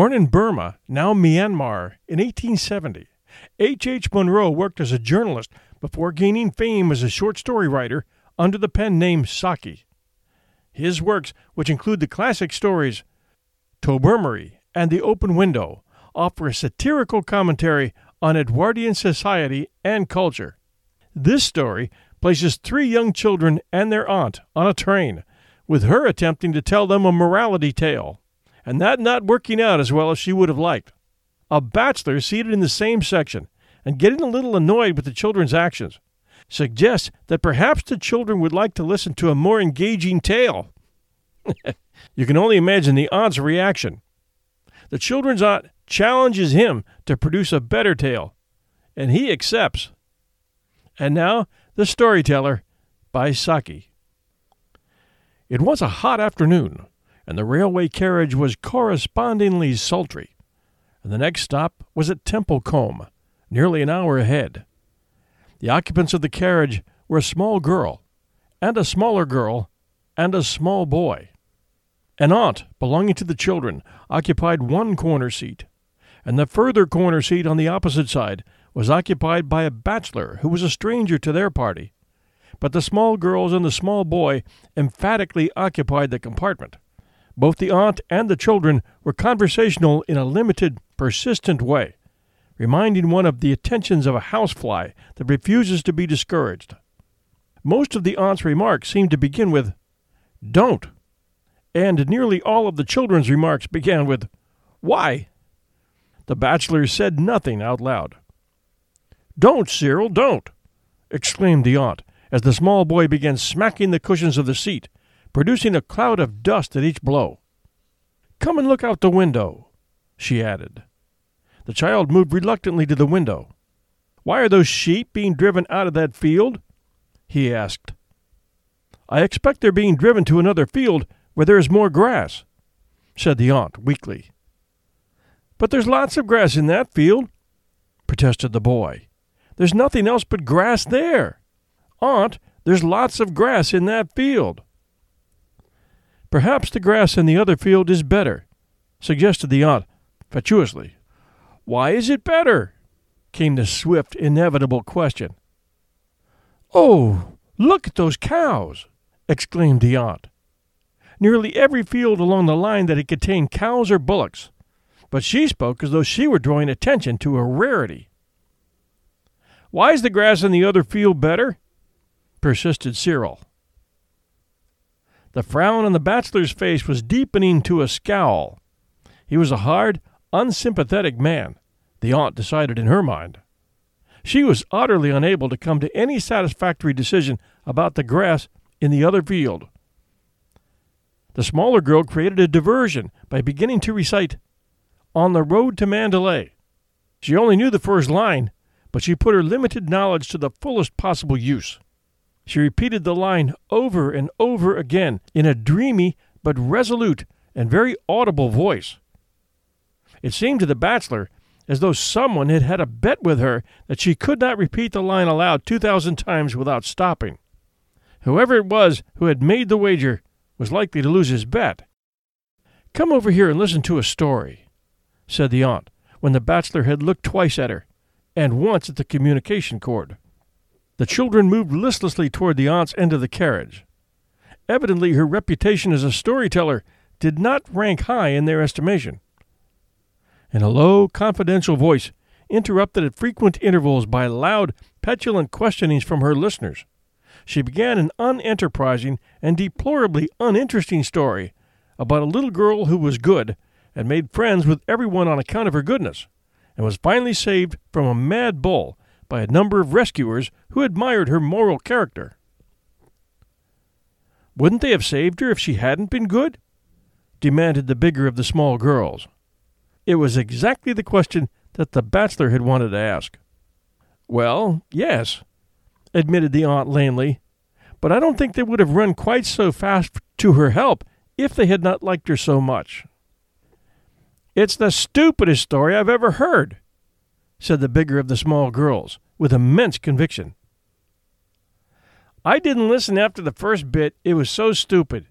Born in Burma, now Myanmar, in 1870, H. H. Munro worked as a journalist before gaining fame as a short story writer under the pen name Saki. His works, which include the classic stories Tobermory and The Open Window, offer a satirical commentary on Edwardian society and culture. This story places three young children and their aunt on a train, with her attempting to tell them a morality tale, and that not working out as well as she would have liked. A bachelor seated in the same section and getting a little annoyed with the children's actions suggests that perhaps the children would like to listen to a more engaging tale. you can only imagine the aunt's reaction. The children's aunt challenges him to produce a better tale, and he accepts. And now, The Storyteller by Saki. It was a hot afternoon, and the railway carriage was correspondingly sultry, and the next stop was at Templecombe, nearly an hour ahead. The occupants of the carriage were a small girl, and a smaller girl, and a small boy. An aunt belonging to the children occupied one corner seat, and the further corner seat on the opposite side was occupied by a bachelor who was a stranger to their party. But the small girls and the small boy emphatically occupied the compartment. Both the aunt and the children were conversational in a limited, persistent way, reminding one of the attentions of a housefly that refuses to be discouraged. Most of the aunt's remarks seemed to begin with, Don't, and nearly all of the children's remarks began with, Why? The bachelor said nothing out loud. Don't, Cyril, don't! exclaimed the aunt, as the small boy began smacking the cushions of the seat, producing a cloud of dust at each blow. Come and look out the window, she added. The child moved reluctantly to the window. Why are those sheep being driven out of that field? he asked. I expect they're being driven to another field where there is more grass, said the aunt weakly. But there's lots of grass in that field, protested the boy. There's nothing else but grass there. Aunt, there's lots of grass in that field. Perhaps the grass in the other field is better, suggested the aunt fatuously. Why is it better? came the swift, inevitable question. Oh, look at those cows! exclaimed the aunt. Nearly every field along the line that had contained cows or bullocks but she spoke as though she were drawing attention to a rarity. Why is the grass in the other field better? persisted Cyril. The frown on the bachelor's face was deepening to a scowl. He was a hard, unsympathetic man, the aunt decided in her mind. She was utterly unable to come to any satisfactory decision about the grass in the other field. The smaller girl created a diversion by beginning to recite on the road to Mandalay. She only knew the first line, but she put her limited knowledge to the fullest possible use. She repeated the line over and over again in a dreamy but resolute and very audible voice. It seemed to the bachelor as though someone had had a bet with her that she could not repeat the line aloud two thousand times without stopping. Whoever it was who had made the wager was likely to lose his bet. Come over here and listen to a story said the aunt, when the bachelor had looked twice at her, and once at the communication cord. The children moved listlessly toward the aunt's end of the carriage. Evidently, her reputation as a storyteller did not rank high in their estimation. In a low, confidential voice, interrupted at frequent intervals by loud, petulant questionings from her listeners, she began an unenterprising and deplorably uninteresting story about a little girl who was good and made friends with everyone on account of her goodness, and was finally saved from a mad bull by a number of rescuers who admired her moral character. Wouldn't they have saved her if she hadn't been good? demanded the bigger of the small girls. It was exactly the question that the bachelor had wanted to ask. Well, yes, admitted the aunt lamely, but I don't think they would have run quite so fast to her help if they had not liked her so much. It's the stupidest story I've ever heard, said the bigger of the small girls, with immense conviction. I didn't listen after the first bit, it was so stupid,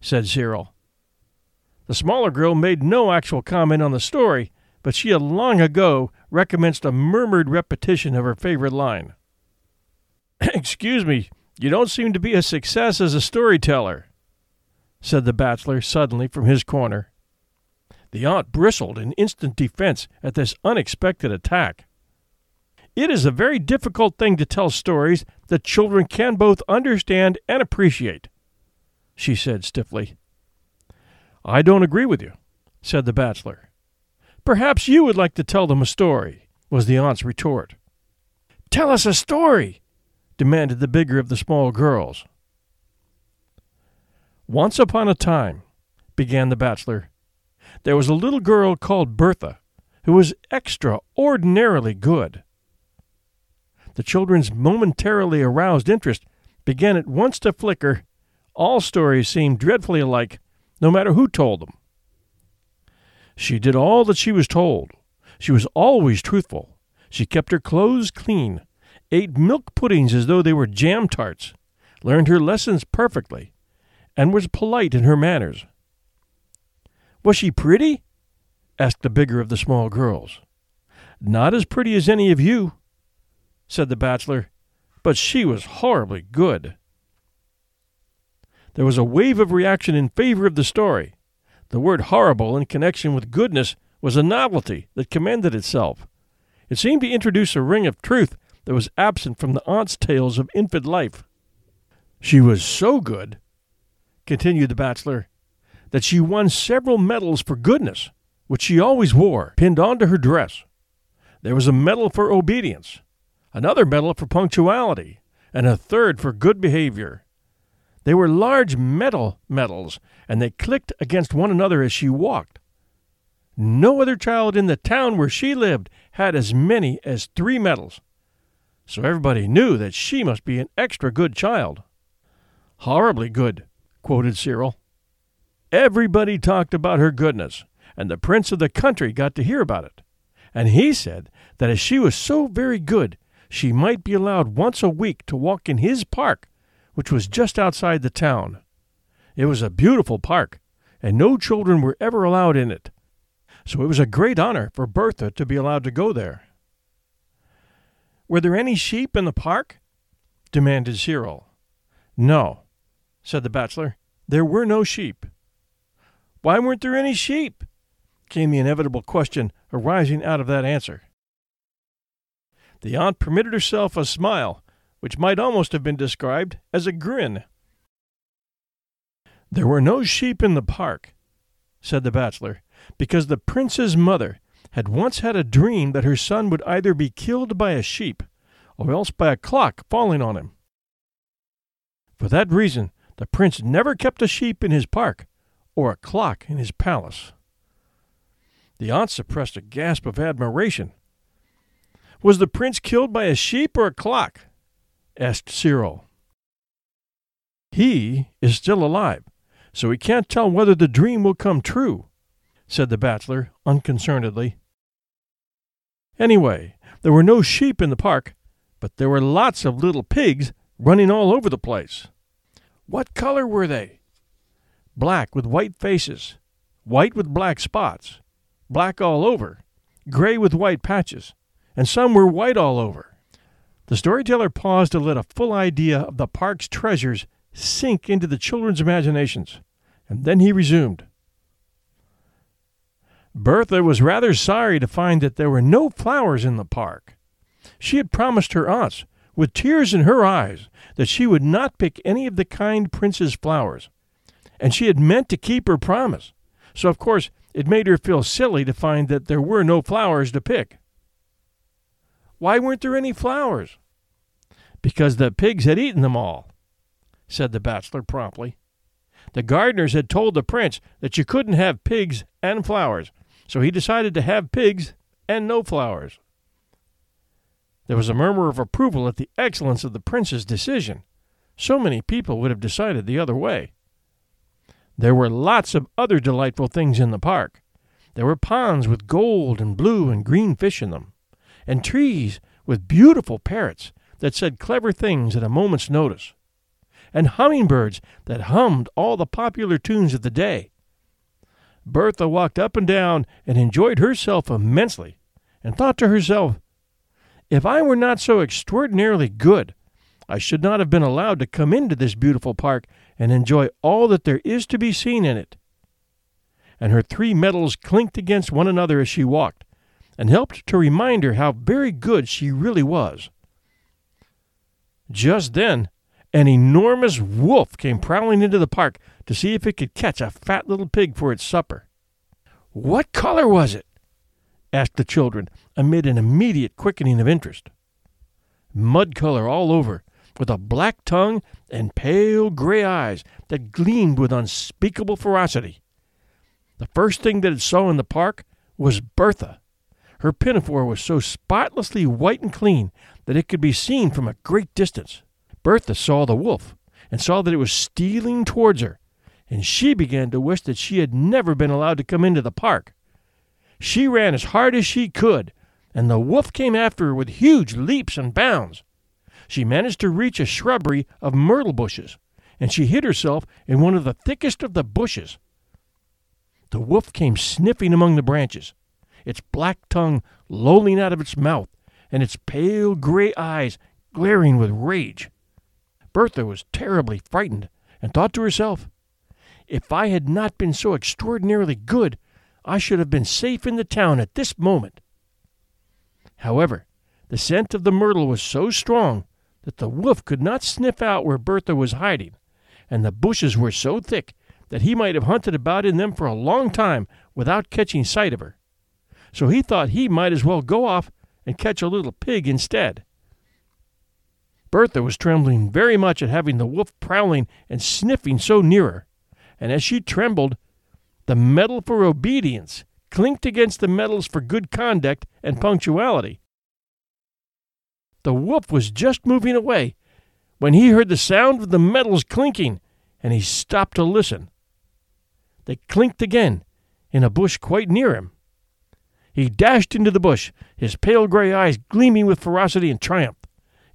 said Cyril. The smaller girl made no actual comment on the story, but she had long ago recommenced a murmured repetition of her favorite line. Excuse me, you don't seem to be a success as a storyteller, said the bachelor suddenly from his corner. The aunt bristled in instant defense at this unexpected attack. It is a very difficult thing to tell stories that children can both understand and appreciate, she said stiffly. I don't agree with you, said the bachelor. Perhaps you would like to tell them a story, was the aunt's retort. Tell us a story, demanded the bigger of the small girls. Once upon a time, began the bachelor, there was a little girl called Bertha who was extraordinarily good. The children's momentarily aroused interest began at once to flicker. All stories seemed dreadfully alike, no matter who told them. She did all that she was told. She was always truthful. She kept her clothes clean, ate milk puddings as though they were jam tarts, learned her lessons perfectly, and was polite in her manners. Was she pretty? asked the bigger of the small girls. Not as pretty as any of you, said the bachelor, but she was horribly good. There was a wave of reaction in favor of the story. The word horrible in connection with goodness was a novelty that commended itself. It seemed to introduce a ring of truth that was absent from the aunt's tales of infant life. She was so good, continued the bachelor, that she won several medals for goodness, which she always wore pinned onto her dress. There was a medal for obedience, another medal for punctuality, and a third for good behavior. They were large metal medals, and they clicked against one another as she walked. No other child in the town where she lived had as many as three medals, so everybody knew that she must be an extra good child. Horribly good, quoted Cyril. Everybody talked about her goodness, and the prince of the country got to hear about it. And he said that as she was so very good, she might be allowed once a week to walk in his park, which was just outside the town. It was a beautiful park, and no children were ever allowed in it. So it was a great honor for Bertha to be allowed to go there. Were there any sheep in the park? demanded Cyril. No, said the bachelor. There were no sheep. Why weren't there any sheep? came the inevitable question arising out of that answer. The aunt permitted herself a smile, which might almost have been described as a grin. There were no sheep in the park, said the bachelor, because the prince's mother had once had a dream that her son would either be killed by a sheep or else by a clock falling on him. For that reason, the prince never kept a sheep in his park, or a clock in his palace. The aunt suppressed a gasp of admiration. Was the prince killed by a sheep or a clock? asked Cyril. He is still alive, so we can't tell whether the dream will come true, said the bachelor unconcernedly. Anyway, there were no sheep in the park, but there were lots of little pigs running all over the place. What color were they? Black with white faces, white with black spots, black all over, gray with white patches, and some were white all over. The storyteller paused to let a full idea of the park's treasures sink into the children's imaginations, and then he resumed. Bertha was rather sorry to find that there were no flowers in the park. She had promised her aunts, with tears in her eyes, that she would not pick any of the kind prince's flowers, and she had meant to keep her promise. So, of course, it made her feel silly to find that there were no flowers to pick. Why weren't there any flowers? Because the pigs had eaten them all, said the bachelor promptly. The gardeners had told the prince that you couldn't have pigs and flowers, so he decided to have pigs and no flowers. There was a murmur of approval at the excellence of the prince's decision. So many people would have decided the other way. There were lots of other delightful things in the park. There were ponds with gold and blue and green fish in them, and trees with beautiful parrots that said clever things at a moment's notice, and hummingbirds that hummed all the popular tunes of the day. Bertha walked up and down and enjoyed herself immensely, and thought to herself, If I were not so extraordinarily good, I should not have been allowed to come into this beautiful park and enjoy all that there is to be seen in it. And her three medals clinked against one another as she walked, and helped to remind her how very good she really was. Just then, an enormous wolf came prowling into the park to see if it could catch a fat little pig for its supper. What color was it? asked the children, amid an immediate quickening of interest. Mud color all over, with a black tongue and pale gray eyes that gleamed with unspeakable ferocity. The first thing that it saw in the park was Bertha. Her pinafore was so spotlessly white and clean that it could be seen from a great distance. Bertha saw the wolf and saw that it was stealing towards her, and she began to wish that she had never been allowed to come into the park. She ran as hard as she could, and the wolf came after her with huge leaps and bounds. She managed to reach a shrubbery of myrtle bushes, and she hid herself in one of the thickest of the bushes. The wolf came sniffing among the branches, its black tongue lolling out of its mouth, and its pale gray eyes glaring with rage. Bertha was terribly frightened, and thought to herself, If I had not been so extraordinarily good, I should have been safe in the town at this moment. However, the scent of the myrtle was so strong that the wolf could not sniff out where Bertha was hiding, and the bushes were so thick that he might have hunted about in them for a long time without catching sight of her. So he thought he might as well go off and catch a little pig instead. Bertha was trembling very much at having the wolf prowling and sniffing so near her, and as she trembled, the medal for obedience clinked against the medals for good conduct and punctuality. The wolf was just moving away when he heard the sound of the medals clinking, and he stopped to listen. They clinked again in a bush quite near him. He dashed into the bush, his pale gray eyes gleaming with ferocity and triumph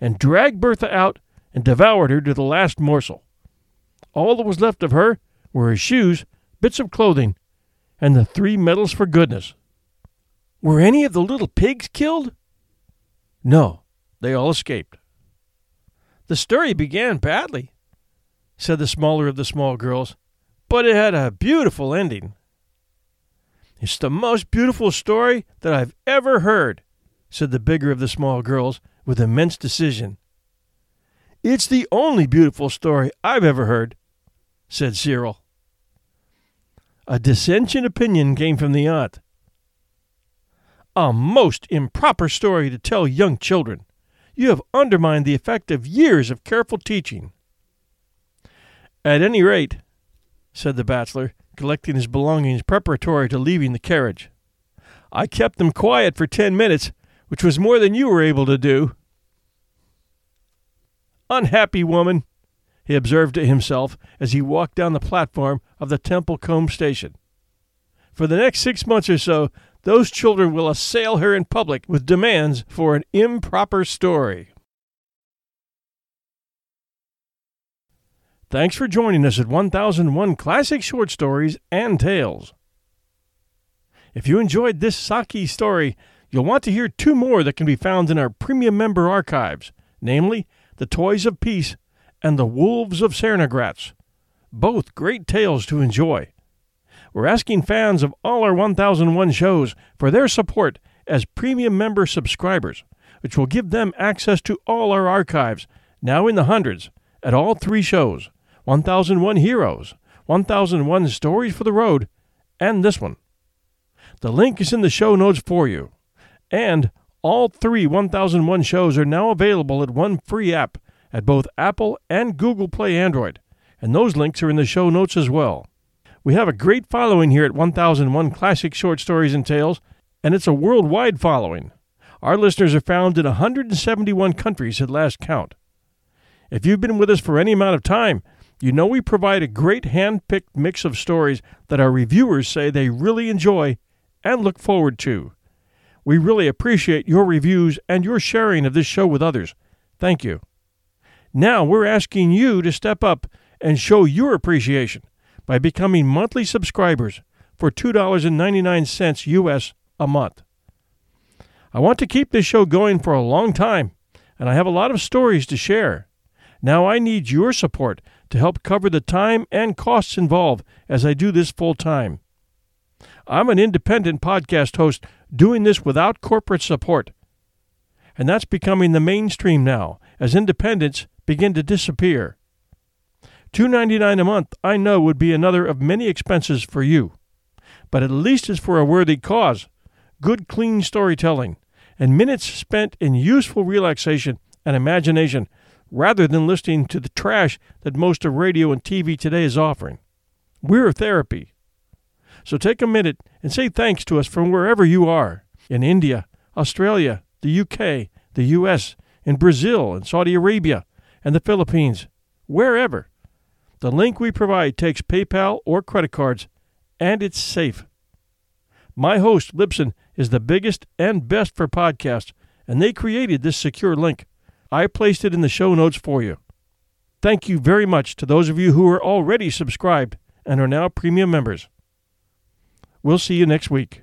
and dragged Bertha out and devoured her to the last morsel. All that was left of her were her shoes, bits of clothing, and the three medals for goodness. Were any of the little pigs killed? No, they all escaped. The story began badly, said the smaller of the small girls, but it had a beautiful ending. It's the most beautiful story that I've ever heard, said the bigger of the small girls, with immense decision. It's the only beautiful story I've ever heard, said Cyril. A dissentient opinion came from the aunt. A most improper story to tell young children. You have undermined the effect of years of careful teaching. At any rate, said the bachelor, collecting his belongings preparatory to leaving the carriage, I kept them quiet for ten minutes which was more than you were able to do. Unhappy woman, he observed to himself as he walked down the platform of the Templecombe station. For the next six months or so, those children will assail her in public with demands for an improper story. Thanks for joining us at 1001 Classic Short Stories and Tales. If you enjoyed this Saki story, You'll want to hear two more that can be found in our premium member archives, namely The Toys of Peace and The Wolves of Cernogratz. Both great tales to enjoy. We're asking fans of all our 1001 shows for their support as premium member subscribers, which will give them access to all our archives, now in the hundreds, at all three shows 1001 Heroes, 1001 Stories for the Road, and this one. The link is in the show notes for you. And all three 1001 shows are now available at one free app at both Apple and Google Play Android, and those links are in the show notes as well. We have a great following here at 1001 Classic Short Stories and Tales, and it's a worldwide following. Our listeners are found in 171 countries at last count. If you've been with us for any amount of time, you know we provide a great hand picked mix of stories that our reviewers say they really enjoy and look forward to. We really appreciate your reviews and your sharing of this show with others. Thank you. Now we're asking you to step up and show your appreciation by becoming monthly subscribers for $2.99 US a month. I want to keep this show going for a long time, and I have a lot of stories to share. Now I need your support to help cover the time and costs involved as I do this full time. I'm an independent podcast host doing this without corporate support. And that's becoming the mainstream now as independents begin to disappear. $2.99 a month, I know, would be another of many expenses for you. But at least it's for a worthy cause good, clean storytelling, and minutes spent in useful relaxation and imagination rather than listening to the trash that most of radio and TV today is offering. We're therapy. So take a minute and say thanks to us from wherever you are in India, Australia, the UK, the US, in Brazil and Saudi Arabia, and the Philippines, wherever. The link we provide takes PayPal or credit cards, and it's safe. My host, Libsyn, is the biggest and best for podcasts, and they created this secure link. I placed it in the show notes for you. Thank you very much to those of you who are already subscribed and are now premium members. We'll see you next week.